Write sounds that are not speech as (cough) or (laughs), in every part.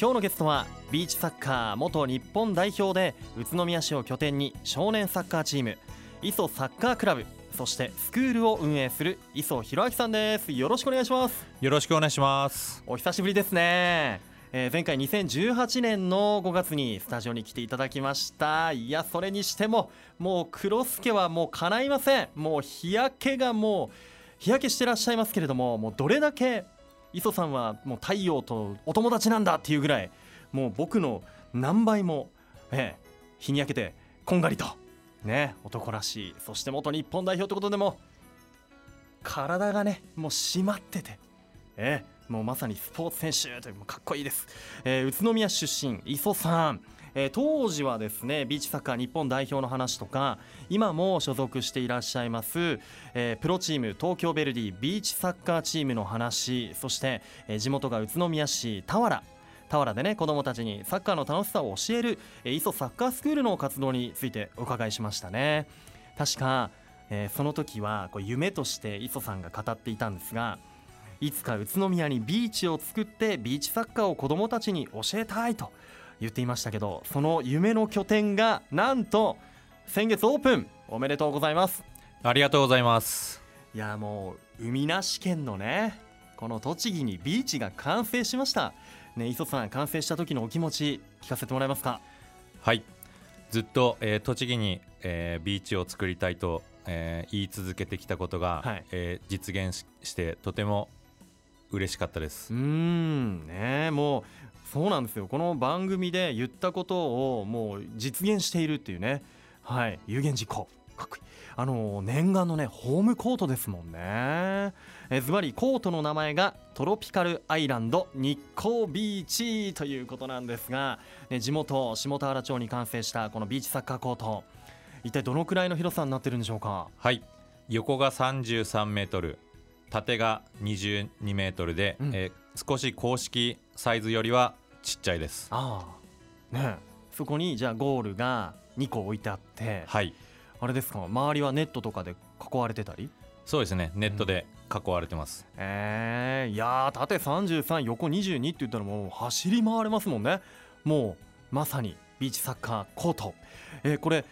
今日のゲストはビーチサッカー元日本代表で宇都宮市を拠点に少年サッカーチーム磯サッカークラブそしてスクールを運営する磯弘明さんです。よろしくお願いします。よろしくお願いします。お久しぶりですね。えー、前回2018年の5月にスタジオに来ていただきました。いやそれにしてももう黒助はもう叶いません。もう日焼けがもう日焼けしてらっしゃいますけれどももうどれだけ磯さんはもう太陽とお友達なんだっていうぐらいもう僕の何倍も、え、日に焼けてこんがりとね男らしい。そして元日本代表ってことでも体がねもう締まっててえもうまさにスポーツ選手というかっこいいです、えー、宇都宮出身磯さん。えー、当時はですねビーチサッカー日本代表の話とか今も所属していらっしゃいます、えー、プロチーム東京ヴェルディビーチサッカーチームの話そして、えー、地元が宇都宮市田原田原でね子どもたちにサッカーの楽しさを教える、えー、磯サッカースクールの活動についてお伺いしましたね。確か、えー、その時はこう夢として磯さんが語っていたんですがいつか宇都宮にビーチを作ってビーチサッカーを子どもたちに教えたいと言っていましたけどその夢の拠点がなんと先月オープン。おめでとうございます。ありがとうございます。いやもう海なし県のねこの栃木にビーチが完成しました。ね磯さん完成した時のお気持ち聞かせてもらえますか？はい。ずっと、えー、栃木に、えー、ビーチを作りたいと、えー、言い続けてきたことが、はい、えー、実現してとても嬉しかったです。うん。ねもうそうなんですよ。この番組で言ったことをもう実現しているっていうね。はい。有言実行。かっこいい。あの念願のねホームコートですもんね。えずばりコートの名前がトロピカルアイランド日光ビーチということなんですが、ね、地元下田原町に完成したこのビーチサッカーコート。一体どのくらいの広さになってるんでしょうか？はい。横が33メートル縦が22メートルで、うん、えー、少し公式サイズよりはちっちゃいです。ああ。ねそこにじゃあゴールが2個置いてあってはい。あれですか周りはネットとかで囲われてたり？そうですね。ネットで囲われてます、うん、えー、いや縦33横22って言ったらもう走り回れますもんね。もうまさにビーチサッカーコート、えー、これ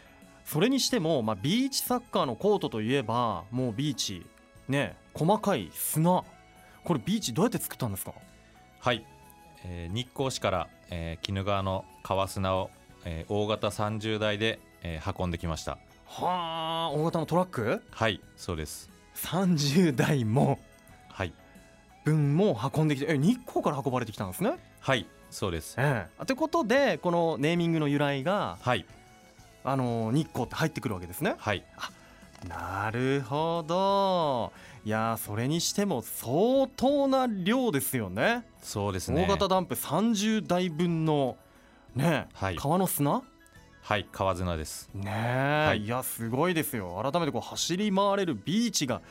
それにしても、まあ、ビーチサッカーのコートといえばもうビーチ。ね細かい砂これビーチどうやって作ったんですか？はい、えー、日光市から、えー、鬼怒川の川砂を、えー、大型30台で、えー、運んできました。はあ大型のトラック？はいそうです。30台も？はい。分も運んできてえ日光から運ばれてきたんですね？はいそうです。ええ。ー、ということでこのネーミングの由来がはい。あの日光って入ってくるわけですね？はい。あなるほどいやそれにしても相当な量ですよね。そうですね。大型ダンプ30台分のね、はい、川の砂？はい川砂です。ねはい、いやすごいですよ。改めてこう走り回れるビーチが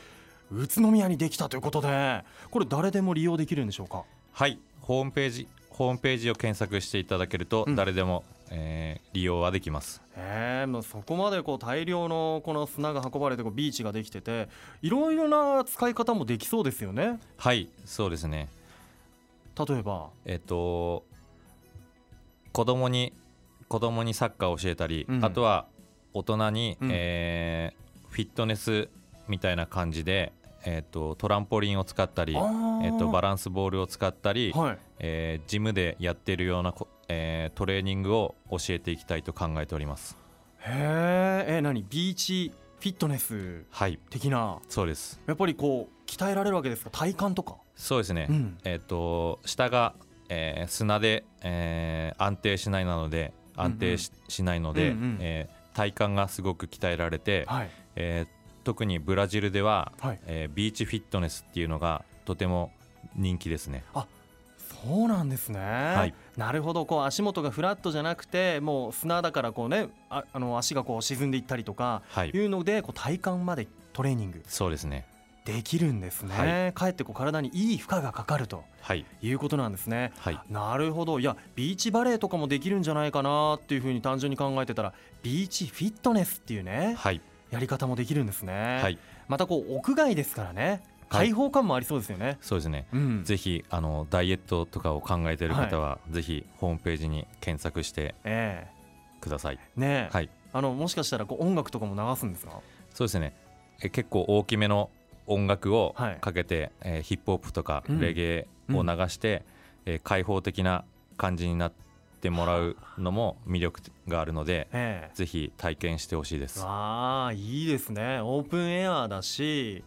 宇都宮にできたということでこれ誰でも利用できるんでしょうか？はいホームページホームページを検索していただけると誰でも、うん、えー、利用はできます。えー、もうそこまでこう大量のこの砂が運ばれてこうビーチができてていろいろな使い方もできそうですよね。はいそうですね。例えば？えっと子供に子供にサッカーを教えたり、うん、あとは大人に、うん、えー、フィットネスみたいな感じでえーと、トランポリンを使ったり、えーと、バランスボールを使ったり、はい、えー、ジムでやっているような、えー、トレーニングを教えていきたいと考えております。へえ何？ビーチ？フィットネス？的な、はい、そうです。やっぱりこう鍛えられるわけですか？体幹とか？そうですね、うん、えっ、ー、と下が、えー、砂で、えー、安定しないなので安定しうんうん、しないので、うんうん、えー、体幹がすごく鍛えられて、はい、えー、特にブラジルでは、はい、えー、ビーチフィットネスっていうのがとても人気ですね。あなんですね、はい、なるほど。こう足元がフラットじゃなくてもう砂だからこうねああの足がこう沈んでいったりとかいうので、こう体幹までトレーニングそうですね。できるんですね、はい、かえってこう体にいい負荷がかかると、はい、いうことなんですね、はい、なるほど。いやビーチバレーとかもできるんじゃないかなっていうふうに単純に考えてたらビーチフィットネスっていうね、はい、やり方もできるんですね、はい、またこう屋外ですからね開放感もありそうですよね、そうですね。うん。ぜひあのダイエットとかを考えている方は、ぜひホームページに検索してえください。えねえ、はい。あのもしかしたらこう音楽とかも流すんですか？そうですね。え結構大きめの音楽をはい。かけて、えーヒップホップとかうん。レゲエを流して、えー開放的な感じになってもらうのも魅力があるのでええ。ぜひ体験してほしいです。わあいいですね。オープンエアだし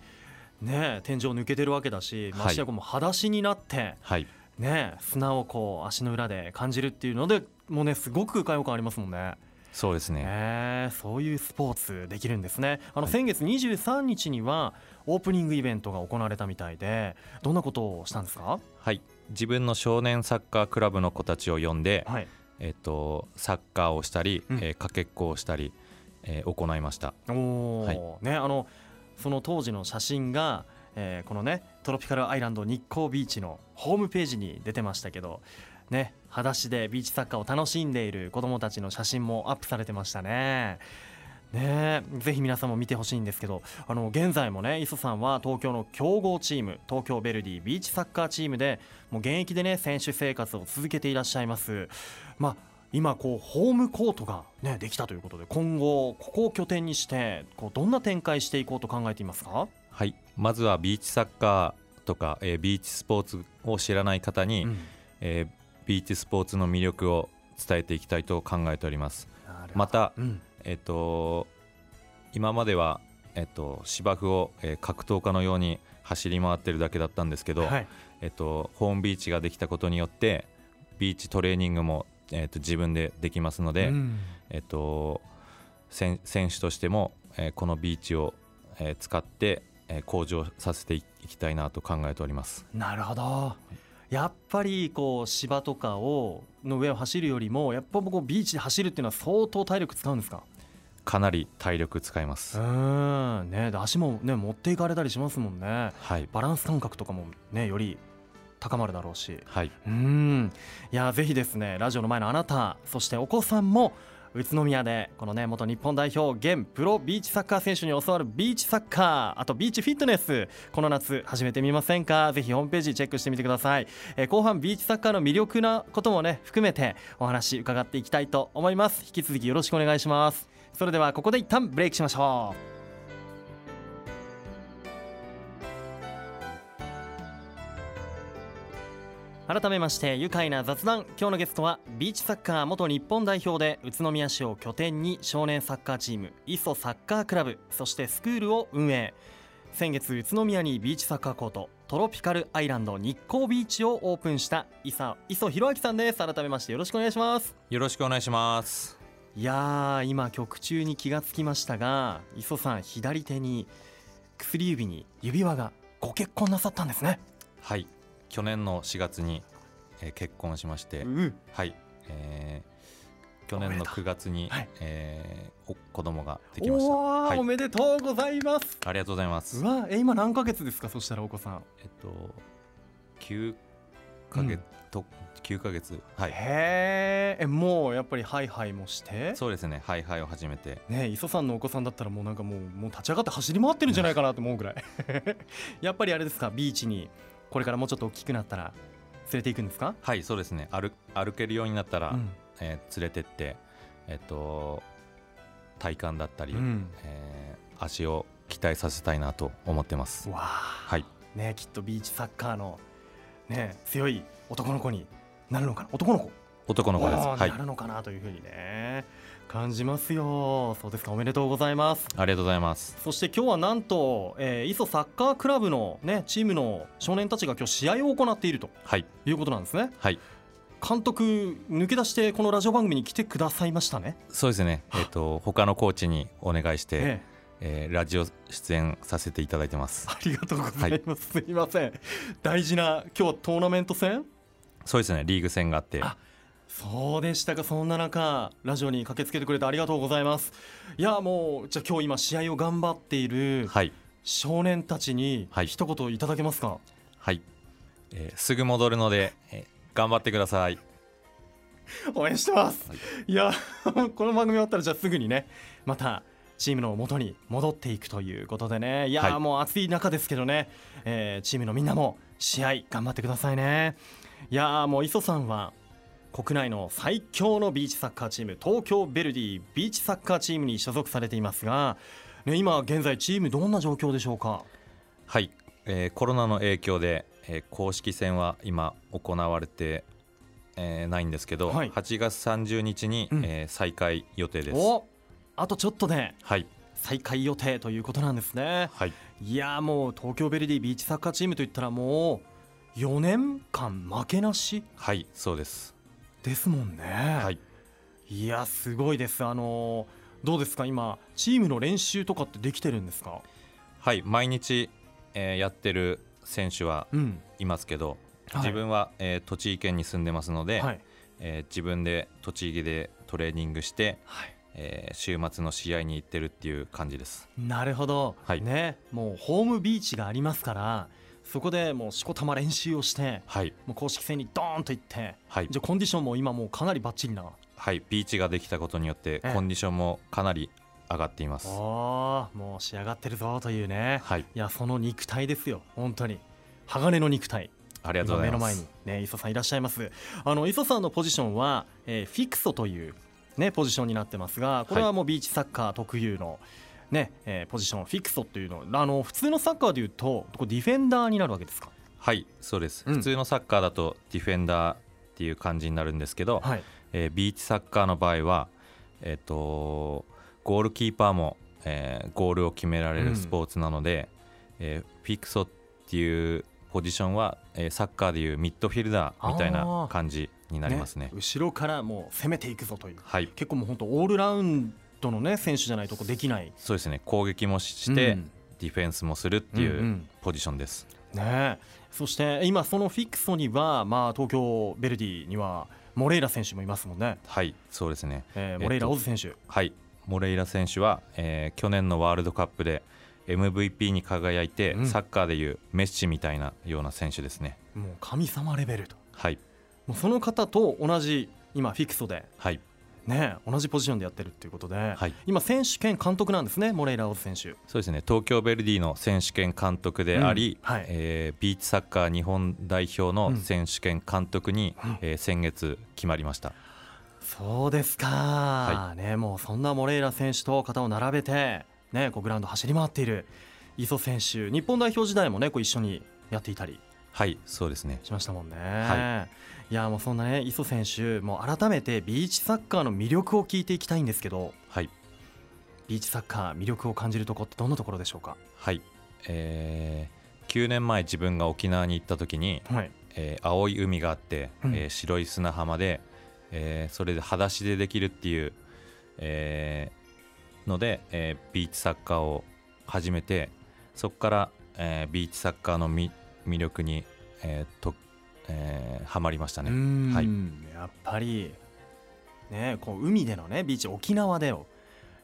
ねえ天井抜けてるわけだしはい。ましもう裸足になって、はい。ねえ砂をこう足の裏で感じるっていうのでもうねすごく開放感ありますもんね。そうですね。えーそういうスポーツできるんですね。あのはい。先月23日にはオープニングイベントが行われたみたいでどんなことをしたんですか？はい。自分の少年サッカークラブの子たちを呼んで、はい。えっとサッカーをしたり、うん。えーかけっこをしたり、えー行いました。おー。はい。ねあのその当時の写真が、えーこのねトロピカルアイランド日光ビーチのホームページに出てましたけどね裸足でビーチサッカーを楽しんでいる子どもたちの写真もアップされてましたね。ねえぜひ皆さんも見てほしいんですけどあの現在もね磯さんは東京の強豪チーム東京ヴェルディビーチサッカーチームでもう現役でね選手生活を続けていらっしゃいます。まあ今こうホームコートが、ね、できたということで今後ここを拠点にしてこうどんな展開していこうと考えていますか、はい。まずはビーチサッカーとか、えービーチスポーツを知らない方に、うん。えービーチスポーツの魅力を伝えていきたいと考えております。また、うん。えっと今までは、えっと、芝生を、えー格闘家のように走り回ってるだけだったんですけど、はい。えっと、ホームビーチができたことによってビーチトレーニングも、えっと、自分でできますので、うん。えっと、選選手としても、えーこのビーチを、えー使って、えー向上させていきたいなと考えております。なるほど。やっぱりこう芝とかをの上を走るよりもやっぱこうビーチで走るっていうのは相当体力使うんですか？かなり体力使います。うん。ねで足もね持っていかれたりしますもんね。はい、バランス感覚とかもねより高まるだろうし。はい、うん。いやぜひですねラジオの前のあなたそしてお子さんも宇都宮でこのね元日本代表現プロビーチサッカー選手に教わるビーチサッカーあとビーチフィットネスこの夏始めてみませんか？ぜひホームページチェックしてみてください、えー後半ビーチサッカーの魅力なこともね含めてお話伺っていきたいと思います。引き続きよろしくお願いします。それではここで一旦ブレイクしましょう改めまして愉快な雑談。今日のゲストはビーチサッカー元日本代表で宇都宮市を拠点に少年サッカーチーム磯サッカークラブそしてスクールを運営。先月宇都宮にビーチサッカーコートトロピカルアイランド日光ビーチをオープンした磯磯弘明さんです。改めましてよろしくお願いします。よろしくお願いします。いやー今曲中に気がつきましたが磯さん左手に薬指に指輪がご結婚なさったんですね。はい、去年の4月に、えー結婚しまして、うはい、えー去年の9月に、はい。えーお子供ができました。はい。おめでとうございます。ありがとうございます。う。わえ今何ヶ月ですか？そしたらお子さん。えっと9ヶ月、と9ヶ月。はい。へー。えもうやっぱりハイハイもして？そうですね。ハイハイを始めて。ね磯さんのお子さんだったらもうなんかもうもう立ち上がって走り回ってるんじゃないかなと思うぐらい。(laughs) やっぱりあれですか？ビーチにこれからもうちょっと大きくなったら連れていくんですか、はいそうですね。歩歩けるようになったら、うん。えー連れてってえっと体幹だったり、うん。えー足を鍛えさせたいなと思ってます。わあ。はい。ねきっとビーチサッカーのね強い男の子になるのかな？男の子男の子です。はい。なるのかなというふうにね感じますよ。そうですかおめでとうございます。ありがとうございます。そして今日はなんと、えー、磯サッカークラブのねチームの少年たちが今日試合を行っているとはい。いうことなんですね。はい。監督抜け出してこのラジオ番組に来てくださいましたね。そうですね。えっと他のコーチにお願いして、ええ。えーラジオ出演させていただいてます。ありがとうございます、すいません。大事な今日はトーナメント戦？そうですね。リーグ戦があって。あそうでしたかそんな中ラジオに駆けつけてくれてありがとうございます。いやもうじゃあ今日今試合を頑張っているはい。少年たちにはい。一言いただけますか、はい、えーすぐ戻るので、えー頑張ってください。応援してます、はい。い、や (laughs) この番組終わったらじゃあすぐにねまたチームの元に戻っていくということでね。いや、はい、もう暑い中ですけどね、えー、チームのみんなも試合頑張ってくださいね。いやもう磯さんは国内の最強のビーチサッカーチーム東京ヴェルディビーチサッカーチームに所属されていますが、ね、今現在チームどんな状況でしょうか？はい、えー、コロナの影響で、えー、公式戦は今行われてえー、ないんですけど、はい、8月30日に、うん、えー、再開予定です。あとちょっとで、はい、再開予定ということなんですね、はい、いやもう東京ヴェルディビーチサッカーチームといったらもう4年間負けなし？はいそうですですもんね、はい、いやすごいです。あのどうですか？今チームの練習とかってできてるんですか？はい。毎日、えー、やってる選手はいますけど、自分は、えー、栃木県に住んでますので、はい、えー、自分で栃木でトレーニングして、はい、えー、週末の試合に行ってるっていう感じです。なるほど、はい、ね。もうホームビーチがありますからそこでもうしこたま練習をして、はい、もう公式戦にドーンと行って、はい、じゃコンディションも今もうかなりばっちりなはい。ビーチができたことによってコンディションもかなり上がっています。おもう仕上がってるぞというね、はい、いやその肉体ですよ。本当に。鋼の肉体。ありがとうございます。目の前にね磯さんいらっしゃいます。あの磯さんのポジションは、えー、フィクソというねポジションになってますがこれはもうビーチサッカー特有の、ねえー、ポジションフィクソっていうのあの普通のサッカーでいうとディフェンダーになるわけですか？はいそうです、うん、普通のサッカーだとディフェンダーっていう感じになるんですけど、はい、えー、ビーチサッカーの場合はえっ、ー、とゴールキーパーも、えー、ゴールを決められるスポーツなので、うん、えー、フィクソっていうポジションは、えー、サッカーでいうミッドフィルダーみたいな感じになりますね、ね、後ろからもう攻めていくぞという、はい、結構もう本当オールラウンドの、ね、選手じゃないとこできない。そうですね。攻撃もして、うん、ディフェンスもするっていうポジションです、うんうん、ね、そして今そのフィクソには、まあ、東京ヴェルディにはモレイラ選手もいますもんね。はいそうですね、えー、モレイラオズ選手、はい。モレイラ選手は、えー、去年のワールドカップで MVP に輝いて、うん、サッカーでいうメッシみたいなような選手ですね。もう神様レベルと。はい。もうその方と同じ今フィクソで、はいね、同じポジションでやってるっていうことで、はい、今選手兼監督なんですねモレイラオズ選手。そうですね。東京ヴェルディの選手兼監督であり、うん。はい、えー、ビーチサッカー日本代表の選手兼監督に、うん、えー、先月決まりました、そうですか、はい、ね、もうそんなモレイラ選手と肩を並べてね、こうグラウンド走り回っている磯選手。日本代表時代もねこう一緒にやっていたりはいそうですね。しましたもんね、はい、いやもうそんなね磯選手もう改めてビーチサッカーの魅力を聞いていきたいんですけど、はい、ビーチサッカー魅力を感じるところってどんなところでしょうか？はい、えー、9年前自分が沖縄に行った時に、はい。えー、青い海があって、うん、えー、白い砂浜で、えー、それで裸足でできるっていう、えので、えー、ビーチサッカーを始めてそこから、えー、ビーチサッカーの魅力に、えーとえー、はまりましたね、はい、やっぱり、ね、こう海での、ね、ビーチ沖縄でを、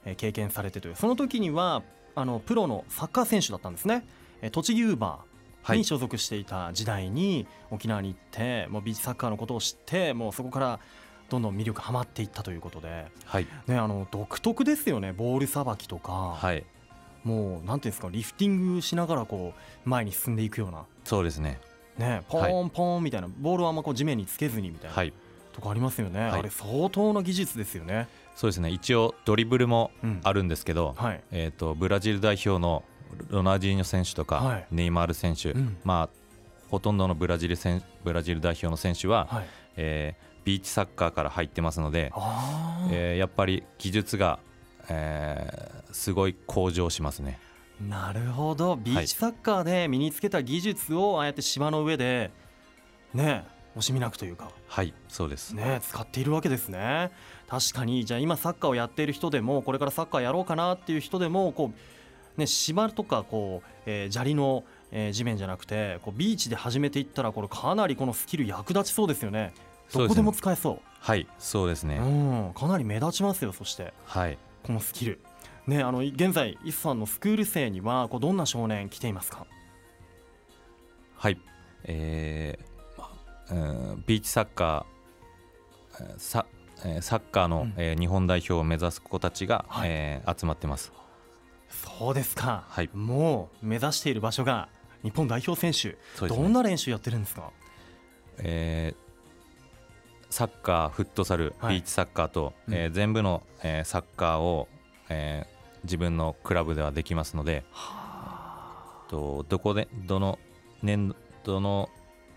えー、経験されてという。その時にはあのプロのサッカー選手だったんですね、えー、栃木ウーバーに所属していた時代に沖縄に行ってもうビーチサッカーのことを知ってもうそこからどんどん魅力はまっていったということで、はい。ね、あの独特ですよね。ボールさばきとか、はい、もうなんていうんですかリフティングしながらこう前に進んでいくような。そうですねねポーンポーンみたいな、ボールはあんまこう地面につけずにみたいな、はい、とかありますよね、はい、あれ相当な技術ですよね。そうですね。一応ドリブルもあるんですけど、うんはい、えーと、ブラジル代表のロナジーニョ選手とか、はい、ネイマール選手、うん、まあほとんどのブラジル選ブラジル代表の選手は、はい、えービーチサッカーから入ってますので、えー、やっぱり技術が、えー、すごい向上しますね。なるほど。ビーチサッカーで身につけた技術をああやって芝の上でね惜しみなくというか。はいそうです。ね使っているわけですね。確かに。じゃあ今サッカーをやっている人でもこれからサッカーやろうかなっていう人でもこうね芝とかこう、えー、砂利の、えー、地面じゃなくてこうビーチで始めていったらこれかなりこのスキル役立ちそうですよね。どこでも使えそう、ね、はいそうですね。うんかなり目立ちますよそして。はい。このスキルねあの現在イスさんのスクール生にはこうどんな少年来ていますか？はい。えー、うん、ビーチサッカーササッカーの、うん、えー、日本代表を目指す子たちが、はい、えー、集まってます。そうですか、はい。もう目指している場所が日本代表選手、ね。どんな練習やってるんですか？えーサッカーフットサルはい。ビーチサッカーと、うん。えー全部の、えーサッカーを、えー自分のクラブではできますのでとどこでどの年度の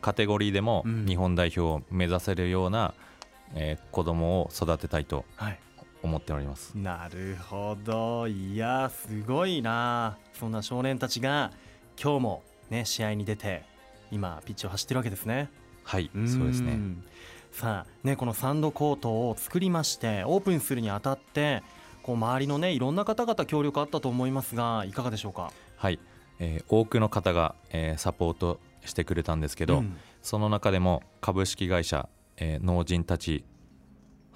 カテゴリーでもうん。日本代表を目指せるような、えー子供を育てたいとはい。思っております。なるほど。いやすごいな。そんな少年たちが今日もね試合に出て今ピッチを走ってるわけですね。はい、そうですね。んさあねこのサンドコートを作りましてオープンするにあたってこう周りのねいろんな方々協力あったと思いますがいかがでしょうか？はい、えー多くの方が、えーサポートしてくれたんですけど、うん。その中でも株式会社、えー農人たち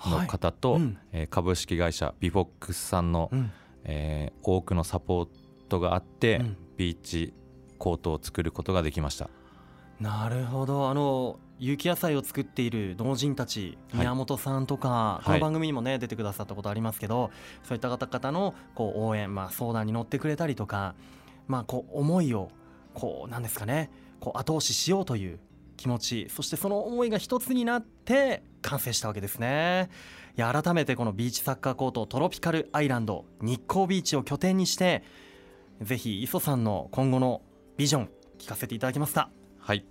の方と、はいうん。えー株式会社ビフォックスさんの、うん。えー多くのサポートがあって、うん。ビーチコートを作ることができました。なるほど。あの有機野菜を作っている農人たち、はい宮本さんとか、いこの番組にもね出てくださったことありますけどそういった方々のこう応援、まあ、相談に乗ってくれたりとか、まあ、こう思いをこうなんですかねこう後押ししようという気持ちそしてその思いが一つになって完成したわけですね。いや改めてこのビーチサッカーコートトロピカルアイランド日光ビーチを拠点にしてぜひ磯さんの今後のビジョン聞かせていただけますか？はい、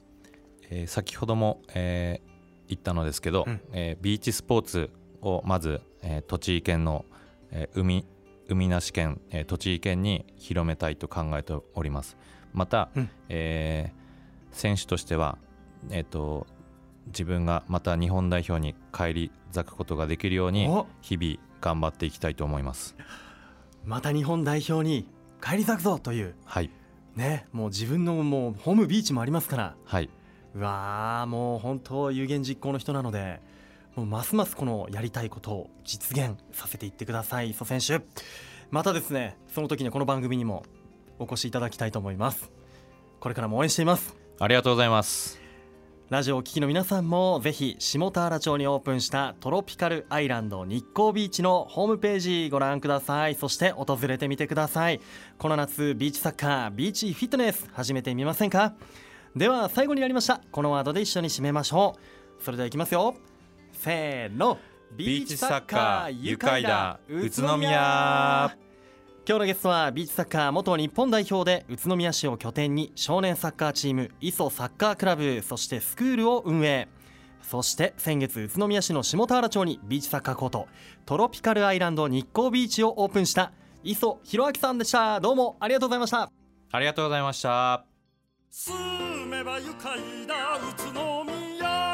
えー先ほども、えー言ったのですけど、うん。えービーチスポーツをまず、えー栃木県の、えー海海なし県、えー栃木県に広めたいと考えております。また、うん。えー選手としては、えー、と自分がまた日本代表に返り咲くことができるようにお日々頑張っていきたいと思います。また日本代表に返り咲くぞという。はい。ねもう自分のもうホームビーチもありますから。はいうわーもう本当有言実行の人なのでもうますますこのやりたいことを実現させていってください。磯選手またですねその時にはこの番組にもお越しいただきたいと思います。これからも応援しています。ありがとうございます。ラジオをお聞きの皆さんもぜひ下田原町にオープンしたトロピカルアイランド日光ビーチのホームページご覧ください。そして訪れてみてください。この夏ビーチサッカービーチフィットネス始めてみませんか？では最後になりました。このワードで一緒に締めましょう。それではいきますよ。せーの。ビーチサッカー愉快だ。宇都宮。今日のゲストはビーチサッカー元日本代表で宇都宮市を拠点に少年サッカーチーム磯サッカークラブそしてスクールを運営。そして先月宇都宮市の下田原町にビーチサッカーコートトロピカルアイランド日光ビーチをオープンした磯弘明さんでした。どうもありがとうございました。ありがとうございました。住めば愉快な宇都宮。